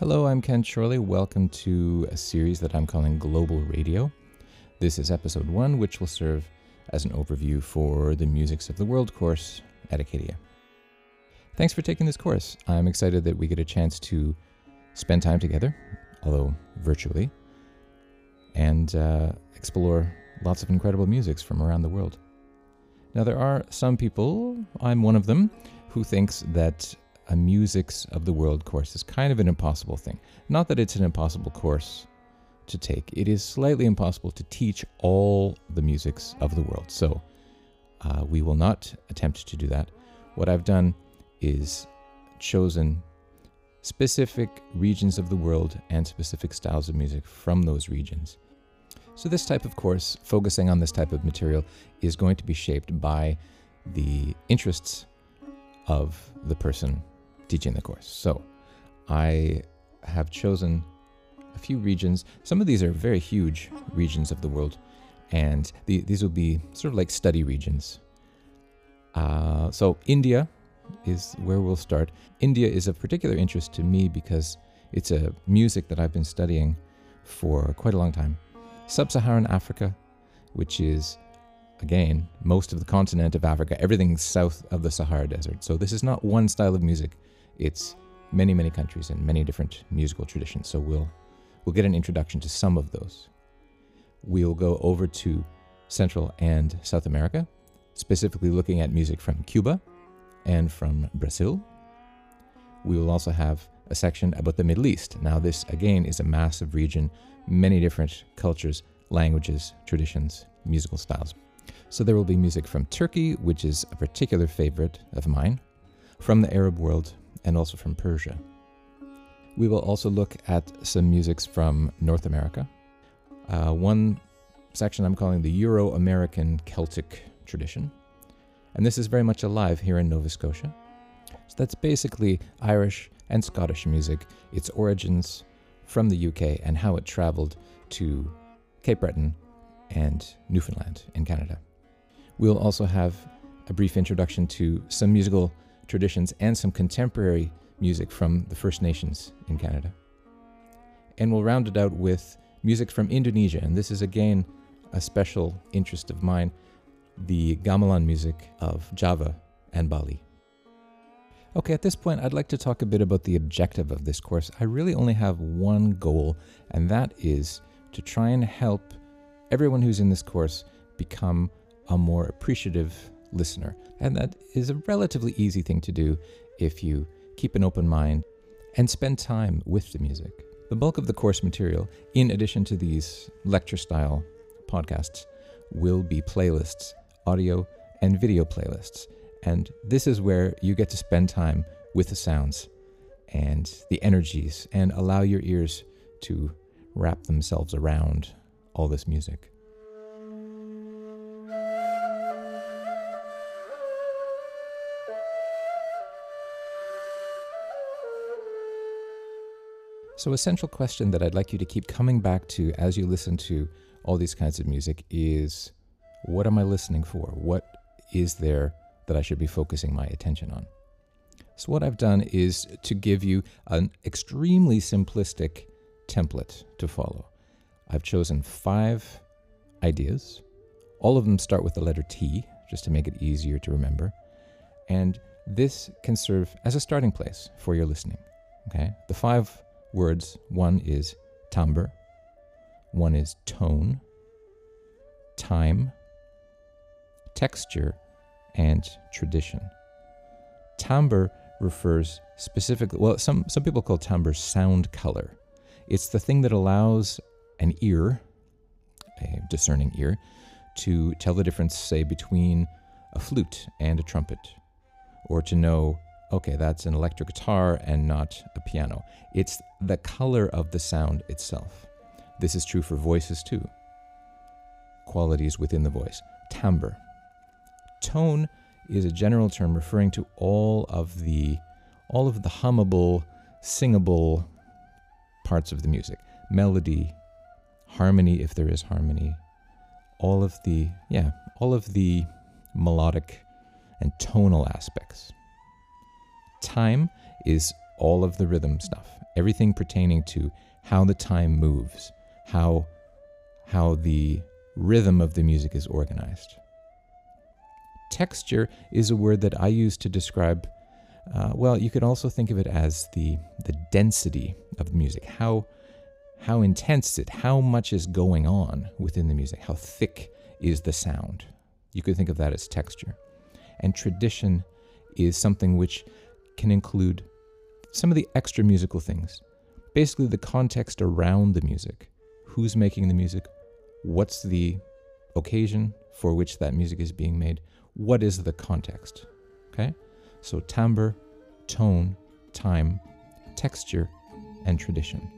Hello, I'm Ken Shorley. Welcome to a series that I'm calling Global Radio. This is episode one, which will serve as an overview for the Musics of the World course at Acadia. Thanks for taking this course. I'm excited that we get a chance to spend time together, although virtually, and uh, explore lots of incredible musics from around the world. Now, there are some people, I'm one of them, who thinks that a Musics of the World course is kind of an impossible thing. Not that it's an impossible course to take, it is slightly impossible to teach all the musics of the world. So, uh, we will not attempt to do that. What I've done is chosen specific regions of the world and specific styles of music from those regions. So, this type of course, focusing on this type of material, is going to be shaped by the interests of the person teaching the course. So, I have chosen a few regions. Some of these are very huge regions of the world, and the, these will be sort of like study regions. Uh, so, India is where we'll start. India is of particular interest to me because it's a music that I've been studying for quite a long time. Sub Saharan Africa, which is, again, most of the continent of Africa, everything south of the Sahara Desert. So this is not one style of music, it's many, many countries and many different musical traditions. So we'll, we'll get an introduction to some of those. We'll go over to Central and South America, specifically looking at music from Cuba and from Brazil. We will also have a section about the Middle East. Now, this again is a massive region, many different cultures, languages, traditions, musical styles. So, there will be music from Turkey, which is a particular favorite of mine, from the Arab world, and also from Persia. We will also look at some musics from North America. Uh, one section I'm calling the Euro American Celtic tradition. And this is very much alive here in Nova Scotia. So that's basically Irish and Scottish music, its origins from the UK, and how it traveled to Cape Breton and Newfoundland in Canada. We'll also have a brief introduction to some musical traditions and some contemporary music from the First Nations in Canada. And we'll round it out with music from Indonesia, and this is again a special interest of mine the gamelan music of Java and Bali. Okay, at this point, I'd like to talk a bit about the objective of this course. I really only have one goal, and that is to try and help everyone who's in this course become a more appreciative listener. And that is a relatively easy thing to do if you keep an open mind and spend time with the music. The bulk of the course material, in addition to these lecture style podcasts, will be playlists audio, and video playlists. And this is where you get to spend time with the sounds and the energies and allow your ears to wrap themselves around all this music. So, a central question that I'd like you to keep coming back to as you listen to all these kinds of music is what am I listening for? What is there that I should be focusing my attention on? So, what I've done is to give you an extremely simplistic template to follow. I've chosen five ideas. All of them start with the letter T, just to make it easier to remember. And this can serve as a starting place for your listening. Okay? The five words. One is timbre, one is tone, time, texture, and tradition. Timbre refers specifically, well, some, some people call timbre sound color. It's the thing that allows an ear, a discerning ear, to tell the difference, say, between a flute and a trumpet, or to know, okay, that's an electric guitar and not a piano. It's the color of the sound itself. This is true for voices too. Qualities within the voice. Timbre tone is a general term referring to all of the all of the hummable, singable parts of the music. Melody, harmony if there is harmony, all of the yeah, all of the melodic and tonal aspects. Time is all of the rhythm stuff, everything pertaining to how the time moves, how how the rhythm of the music is organized. Texture is a word that I use to describe. Uh, well, you could also think of it as the the density of the music. How how intense is it? How much is going on within the music? How thick is the sound? You could think of that as texture. And tradition is something which can include some of the extra musical things. Basically, the context around the music. Who's making the music? What's the occasion for which that music is being made? What is the context? Okay? So, timbre, tone, time, texture, and tradition.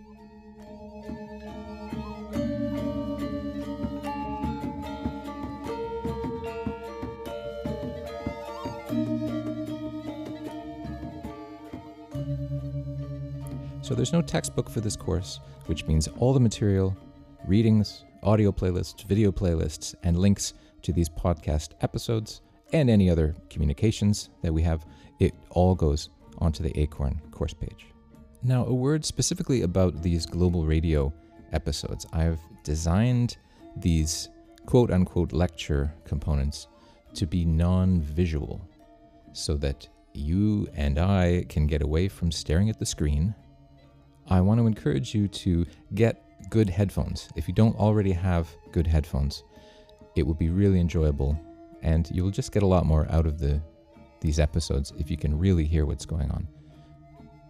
So there's no textbook for this course, which means all the material, readings, audio playlists, video playlists, and links to these podcast episodes and any other communications that we have, it all goes onto the Acorn course page. Now, a word specifically about these global radio episodes. I've designed these quote unquote lecture components to be non visual so that you and I can get away from staring at the screen I want to encourage you to get good headphones. If you don't already have good headphones, it will be really enjoyable and you'll just get a lot more out of the these episodes if you can really hear what's going on.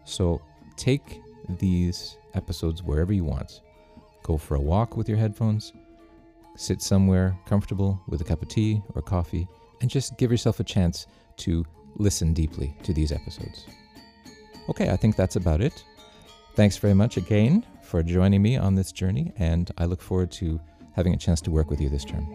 So, take these episodes wherever you want. Go for a walk with your headphones, sit somewhere comfortable with a cup of tea or coffee, and just give yourself a chance to listen deeply to these episodes. Okay, I think that's about it. Thanks very much again for joining me on this journey, and I look forward to having a chance to work with you this term.